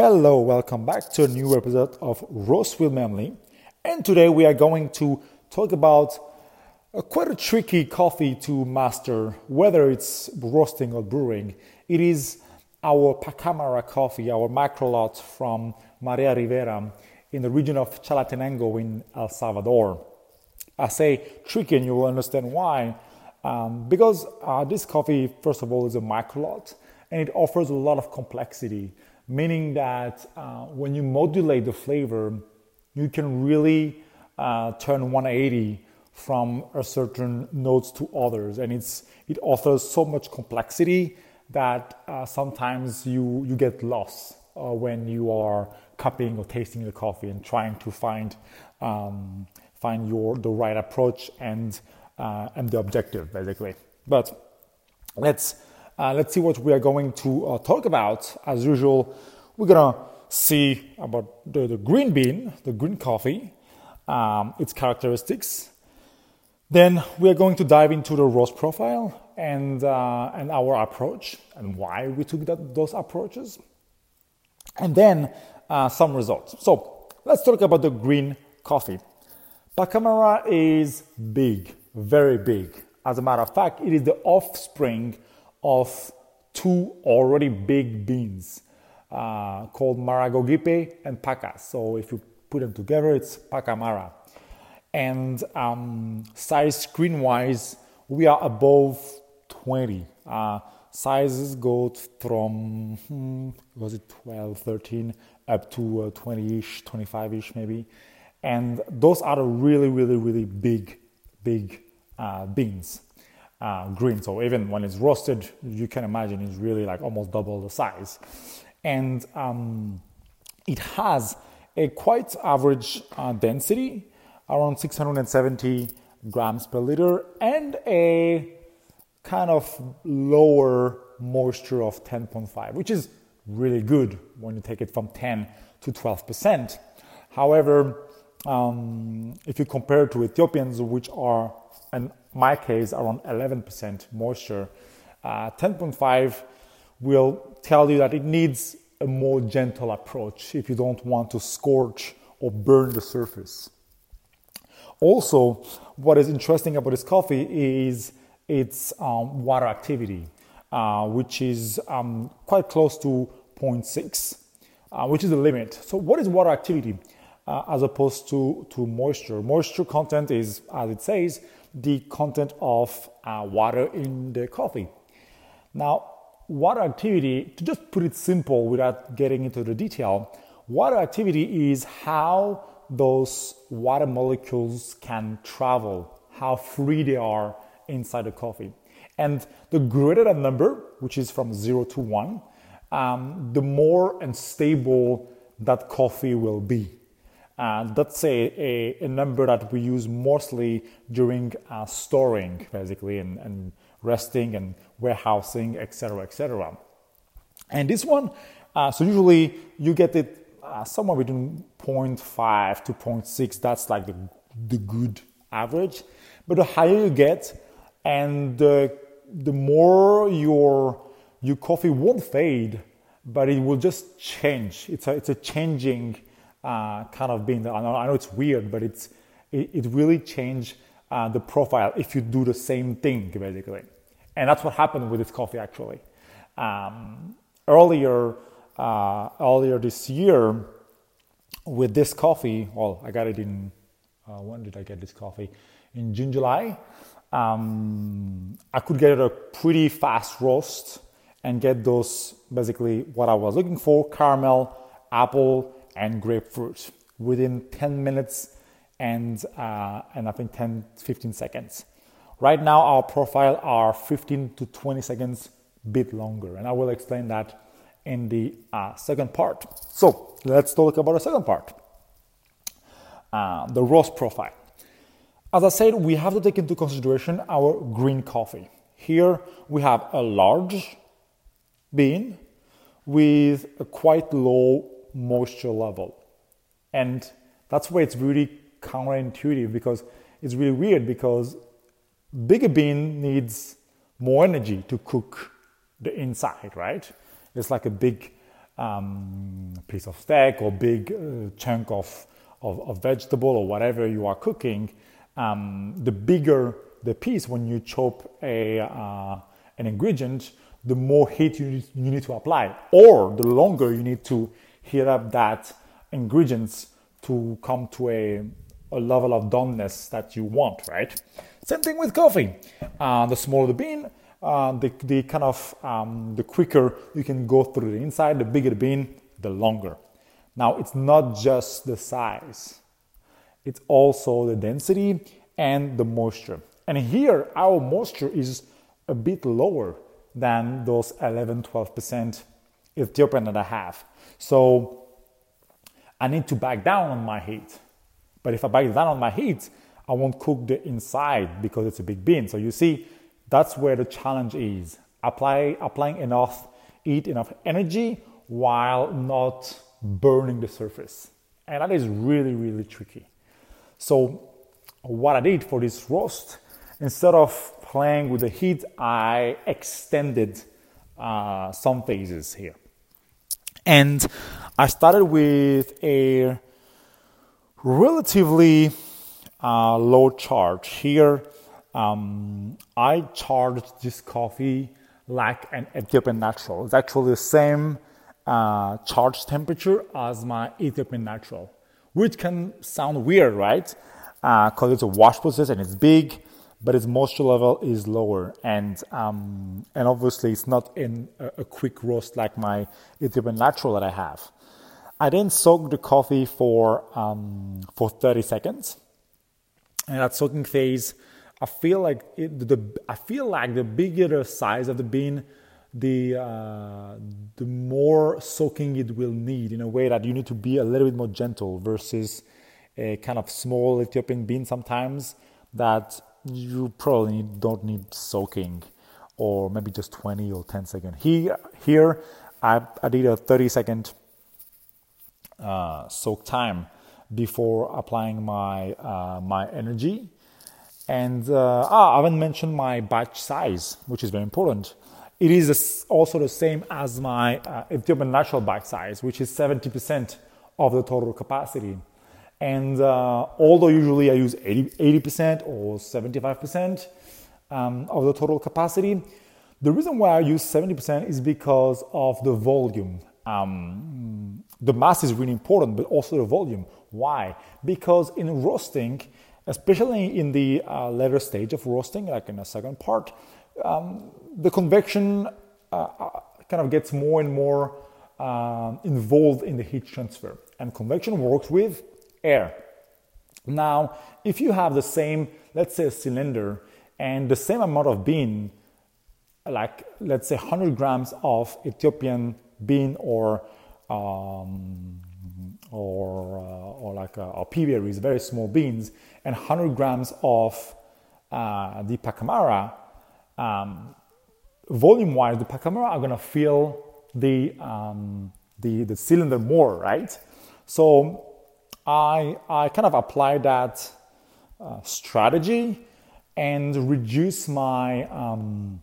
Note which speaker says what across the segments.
Speaker 1: Hello, welcome back to a new episode of Roast with. And today we are going to talk about a quite a tricky coffee to master, whether it's roasting or brewing. It is our Pacamara coffee, our micro lot from Maria Rivera in the region of Chalatenango in El Salvador. I say tricky, and you will understand why. Um, because uh, this coffee, first of all, is a micro lot and it offers a lot of complexity meaning that uh, when you modulate the flavor, you can really uh, turn 180 from a certain notes to others, and it's it offers so much complexity that uh, sometimes you you get lost uh, when you are cupping or tasting the coffee and trying to find um, find your the right approach and uh, and the objective basically. But let's uh, let's see what we are going to uh, talk about. As usual, we're going to see about the, the, green bean, the green coffee, um, its characteristics. Then we are going to dive into the roast profile and, uh, and our approach and why we took that, those approaches. And then uh, some results. So let's talk about the green coffee. Pacamara is big, very big. As a matter of fact, it is the offspring of two already big beans uh, called Maragogipe and Pacas. So if you put them together, it's Pacamara. And um, size screen wise, we are above 20. Uh, sizes go from, hmm, was it 12, 13, up to 20 uh, ish, 25 ish maybe. And those are the really, really, really big, big uh, beans uh, green. So even when it's roasted, you can imagine it's really like almost double the size. And um, it has a quite average uh, density, around 670 grams per liter, and a kind of lower moisture of 10.5, which is really good when you take it from 10 to 12%. However, um, if you compare it to Ethiopians, which are in my case around 11% moisture, uh, 10.5 will tell you that it needs a more gentle approach if you don't want to scorch or burn the surface. Also, what is interesting about this coffee is its um, water activity, uh, which is um, quite close to 0.6, uh, which is the limit. So, what is water activity uh, as opposed to, to moisture? Moisture content is, as it says, the content of uh, water in the coffee. Now, water activity, to just put it simple without getting into the detail, water activity is how those water molecules can travel, how free they are inside the coffee. And the greater the number, which is from zero to one, um, the more unstable that coffee will be. And that's a, a, a, number that we use mostly during uh, storing, basically, and, and resting and warehousing, etc., etc. And this one, uh, so usually you get it uh, somewhere between 0.5 to 0.6. That's like the, the good average. But the higher you get, and the, the more your your coffee won't fade, but it will just change. It's a it's a changing uh, kind of bean. I know, I know it's weird, but it's it, it really changed uh, the profile if you do the same thing basically. And that's what happened with this coffee actually. Um, earlier, uh, earlier this year, with this coffee, well, I got it in, uh, when did I get this coffee? In June, July. Um, I could get a pretty fast roast and get those basically what I was looking for caramel, apple, and grapefruit within 10 minutes and, uh, and I think 10, 15 seconds. Right now, our profile are 15 to 20 seconds, bit longer, and I will explain that in the uh, second part. So let's talk about the second part, uh, the roast profile. As I said, we have to take into consideration our green coffee. Here we have a large bean with a quite low moisture level. And that's why it's really counterintuitive because it's really weird because bigger bean needs more energy to cook the inside, right? It's like a big um, piece of steak or big uh, chunk of, of, of, vegetable or whatever you are cooking, um, the bigger the piece when you chop a, uh, an ingredient, the more heat you need, you need to apply, or the longer you need to heat up that ingredients to come to a, a level of doneness that you want, right? Same thing with coffee. Uh, the smaller the bean, uh, the, the kind of um, the quicker you can go through the inside, the bigger the bean, the longer. Now, it's not just the size, it's also the density and the moisture. And here, our moisture is a bit lower than those 11 12% Ethiopian that I have. So I need to back down on my heat. But if I back down on my heat, I won't cook the inside because it's a big bean. So you see, that's where the challenge is. Apply, applying enough heat, enough energy while not burning the surface. And that is really, really tricky. So what I did for this roast, instead of playing with the heat, I extended uh, some phases here. And I started with a relatively uh, low charge. Here, um, I charged this coffee like an Ethiopian natural. It's actually the same uh, charge temperature as my Ethiopian natural, which can sound weird, right? Because uh, it's a wash process and it's big but its moisture level is lower, and um, and obviously it's not in a, a, quick roast like my Ethiopian natural that I have. I then soak the coffee for um, for 30 seconds, and that soaking phase, I feel like it, the I feel like the bigger the size of the bean, the uh, the more soaking it will need in a way that you need to be a little bit more gentle versus a kind of small Ethiopian bean sometimes that you probably don't need soaking or maybe just 20 or 10 seconds. Here, here I, I did a 30 second uh, soak time before applying my, uh, my energy. And uh, ah, I haven't mentioned my batch size, which is very important. It is also the same as my uh, Ethiopian natural batch size, which is 70% of the total capacity. And uh, although usually I use 80, percent or 75% um, of the total capacity, the reason why I use 70% is because of the volume. Um, the mass is really important, but also the volume. Why? Because in roasting, especially in the uh, later stage of roasting, like in the second part, um, the convection uh, uh kind of gets more and more uh, involved in the heat transfer. And convection works with air. Now, if you have the same, let's say, a cylinder and the same amount of bean, like let's say 100 grams of Ethiopian bean or um, or uh, or like a, a peaberry small beans, and 100 grams of uh, the pacamara. Um, volume-wise, the pacamara are gonna fill the um, the the cylinder more, right? So I, I kind of apply that uh, strategy and reduce my, um,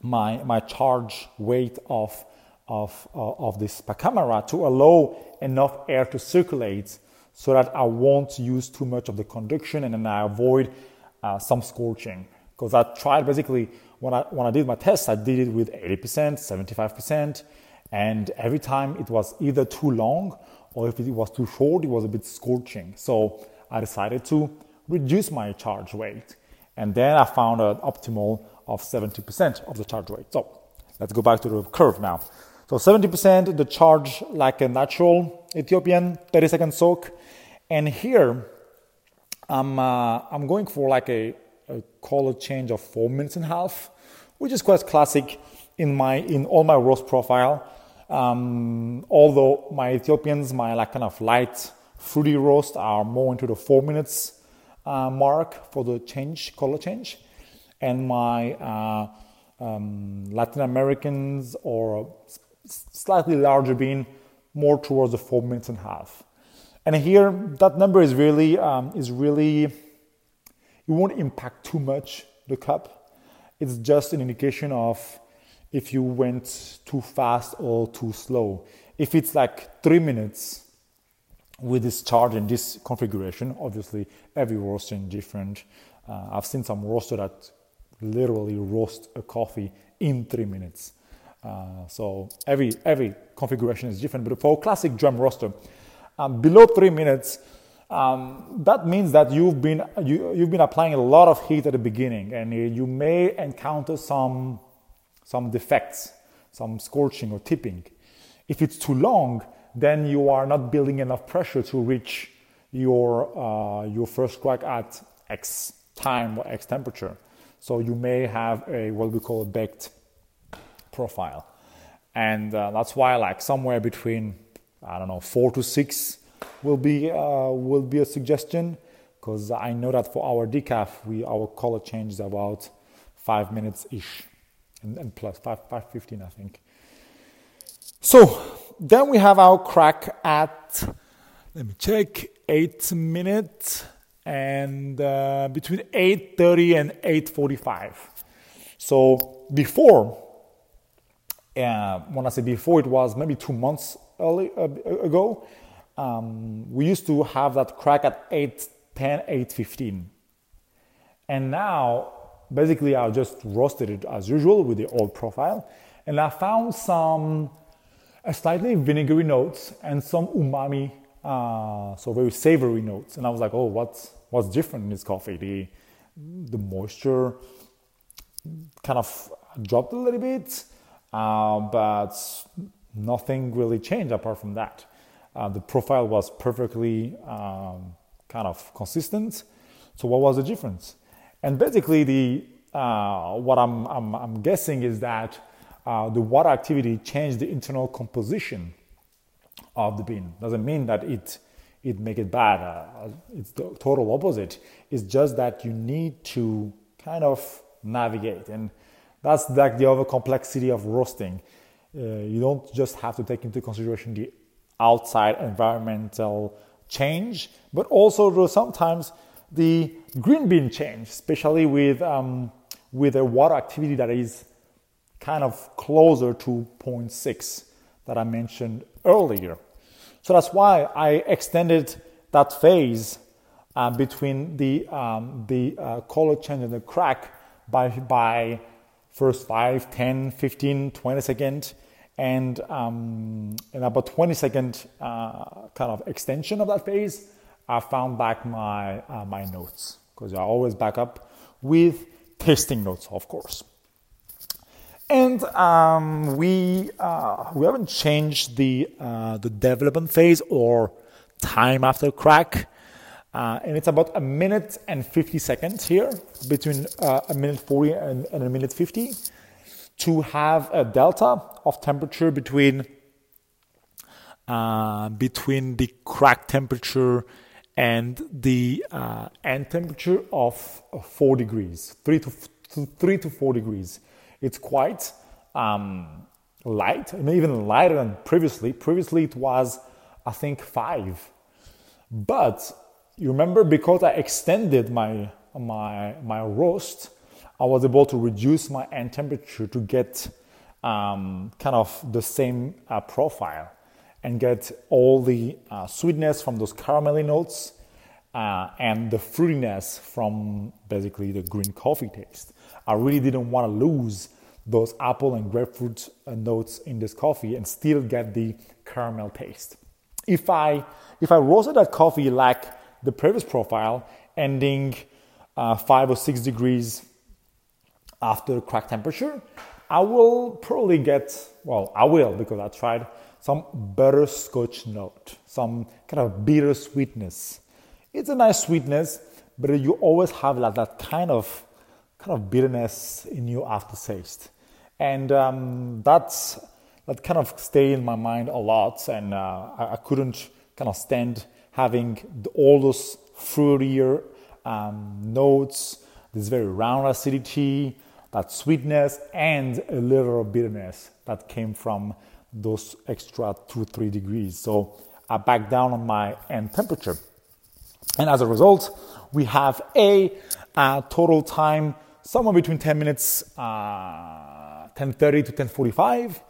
Speaker 1: my, my charge weight of, of, uh, of this Pacamara to allow enough air to circulate so that I won't use too much of the conduction and then I avoid uh, some scorching. Because I tried basically when I, when I did my test, I did it with 80%, 75%, and every time it was either too long or if it was too short, it was a bit scorching. So I decided to reduce my charge weight. And then I found an optimal of 70% of the charge weight. So let's go back to the curve now. So 70% the charge like a natural Ethiopian 30 second soak. And here I'm, uh, I'm going for like a, a color change of four minutes and a half, which is quite classic in my in all my roast profile. Um, although my Ethiopians, my like kind of light fruity roast are more into the four minutes uh, mark for the change, color change. And my uh, um, Latin Americans or slightly larger bean more towards the four minutes and a half. And here that number is really um, is really it won't impact too much the cup. It's just an indication of if you went too fast or too slow. if it's like three minutes with this charge in this configuration, obviously every roaster is different. Uh, I've seen some roaster that literally roast a coffee in three minutes. Uh, so every every configuration is different. But for a classic drum roaster, um, below three minutes, um, that means that you've been you, you've been applying a lot of heat at the beginning, and you may encounter some some defects, some scorching or tipping. If it's too long, then you are not building enough pressure to reach your uh, your first crack at X time or X temperature. So you may have a what we call a baked profile, and uh, that's why like somewhere between I don't know four to six will be uh, will be a suggestion because I know that for our decaf we our color change is about five minutes ish and, and plus five five fifteen I think. So then we have our crack at let me check eight minutes and uh, between 8.30 and 8.45 so before uh, when i say before it was maybe two months early, uh, ago um, we used to have that crack at 8.10 8.15 and now basically i just roasted it as usual with the old profile and i found some slightly vinegary notes and some umami uh, so very savory notes. And I was like, oh, what's what's different in this coffee? The the moisture kind of dropped a little bit, uh, but nothing really changed apart from that. Uh, the profile was perfectly um, kind of consistent. So what was the difference? And basically, the uh, what I'm, I'm, I'm guessing is that uh, the water activity changed the internal composition of the bean. Doesn't mean that it it make it bad. Uh, it's the total opposite. It's just that you need to kind of navigate, and that's like the other complexity of roasting. Uh, you don't just have to take into consideration the outside environmental change, but also sometimes the green bean change, especially with um, with a water activity that is kind of closer to 0.6 that I mentioned earlier. So that's why I extended that phase uh, between the, um, the uh, color change and the crack by, by first 5, 10, 15, 20 seconds, and, um, and about 20 second uh, kind of extension of that phase, I found back my, uh, my notes because I always back up with tasting notes, of course. And um, we uh, we haven't changed the uh, the development phase or time after crack, uh, and it's about a minute and fifty seconds here between uh, a minute forty and, and, a minute fifty to have a delta of temperature between uh, between the crack temperature and the uh, end temperature of four degrees, three to, to three to four degrees it's quite um, light, I mean, even lighter than previously. Previously, it was, I think, five. But you remember, because I extended my my my roast, I was able to reduce my end temperature to get um, kind of the same uh, profile and get all the uh, sweetness from those caramelly notes uh, and the fruitiness from basically the green coffee taste. I really didn't want to lose those apple and grapefruit uh, notes in this coffee and still get the caramel taste. If I if I roasted that coffee like the previous profile, ending uh, five or six degrees after crack temperature, I will probably get well, I will because I tried some butterscotch note, some kind of bitter sweetness. It's a nice sweetness, but you always have like that kind of kind of bitterness in your aftertaste and um, that's that kind of stayed in my mind a lot, and uh, I, I, couldn't kind of stand having the, all those fruitier um, notes, this very round acidity, that sweetness, and a little bitterness that came from those extra two three degrees. So I back down on my end temperature, and as a result, we have a, a total time somewhere between 10 minutes. Uh, 10.30 to 10.45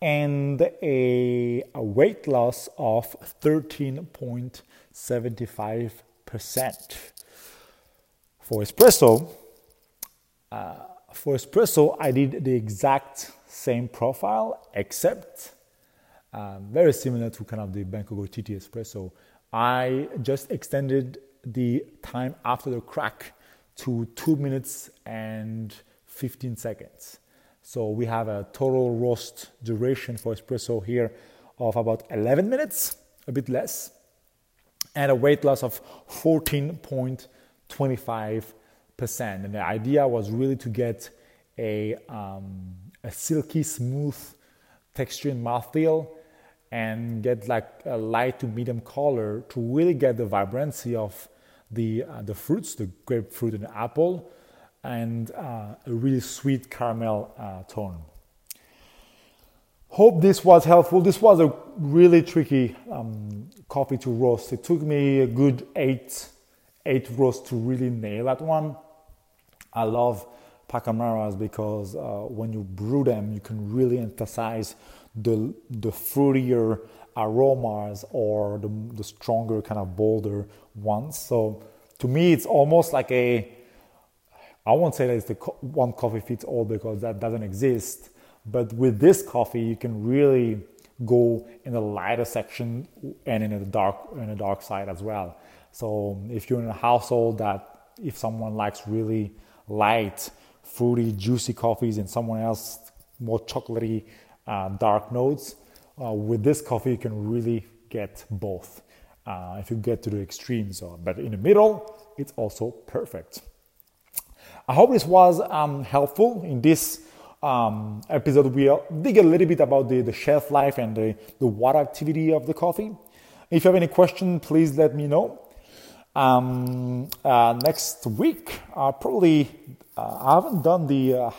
Speaker 1: and a, a weight loss of 13.75%. For espresso, uh, for espresso, I did the exact same profile, except uh, very similar to kind of the Bangkok TT espresso. I just extended the time after the crack to two minutes and 15 seconds. So we have a total roast duration for espresso here of about 11 minutes, a bit less, and a weight loss of 14.25%. And the idea was really to get a, um, a silky smooth texture and mouthfeel and get like a light to medium color to really get the vibrancy of the, uh, the fruits, the grapefruit and apple, and uh, a really sweet caramel uh, tone. Hope this was helpful. This was a really tricky um, coffee to roast. It took me a good eight eight roasts to really nail that one. I love Pacamaras because uh, when you brew them, you can really emphasize the the fruitier aromas or the, the stronger kind of bolder ones. So to me, it's almost like a I won't say that it's the co- one coffee fits all because that doesn't exist. But with this coffee, you can really go in the lighter section and in the dark in the dark side as well. So if you're in a household that if someone likes really light, fruity, juicy coffees and someone else more chocolatey, uh, dark notes, uh, with this coffee you can really get both. Uh, if you get to the extremes, but in the middle, it's also perfect. I hope this was um, helpful. In this um, episode, we'll dig a little bit about the, the shelf life and the, the water activity of the coffee. If you have any question, please let me know. Um, uh, next week, uh, probably uh, I haven't done the uh,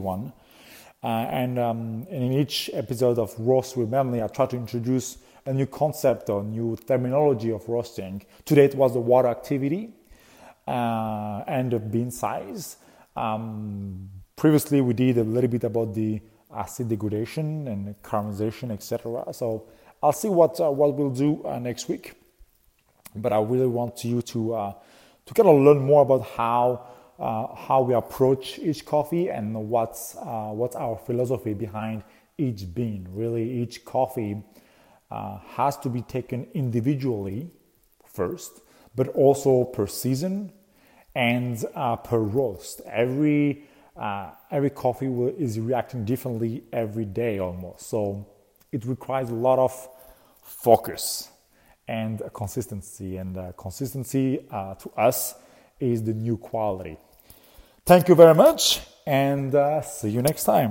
Speaker 1: one, uh, and, um, and, in each episode of Roast with I try to introduce a new concept or new terminology of roasting. Today it was the water activity uh, and the bean size. Um, previously, we did a little bit about the acid degradation and caramelization, etc. So I'll see what what we'll do next week. But I really want you to uh, to kind of learn more about how uh, how we approach each coffee and what's uh, what's our philosophy behind each bean. Really, each coffee has to be taken individually first but also per season and uh, per roast. Every uh, every coffee will, is reacting differently every day almost. So it requires a lot of focus and consistency. And uh, consistency uh, to us is the new quality. Thank you very much, and uh, see you next time.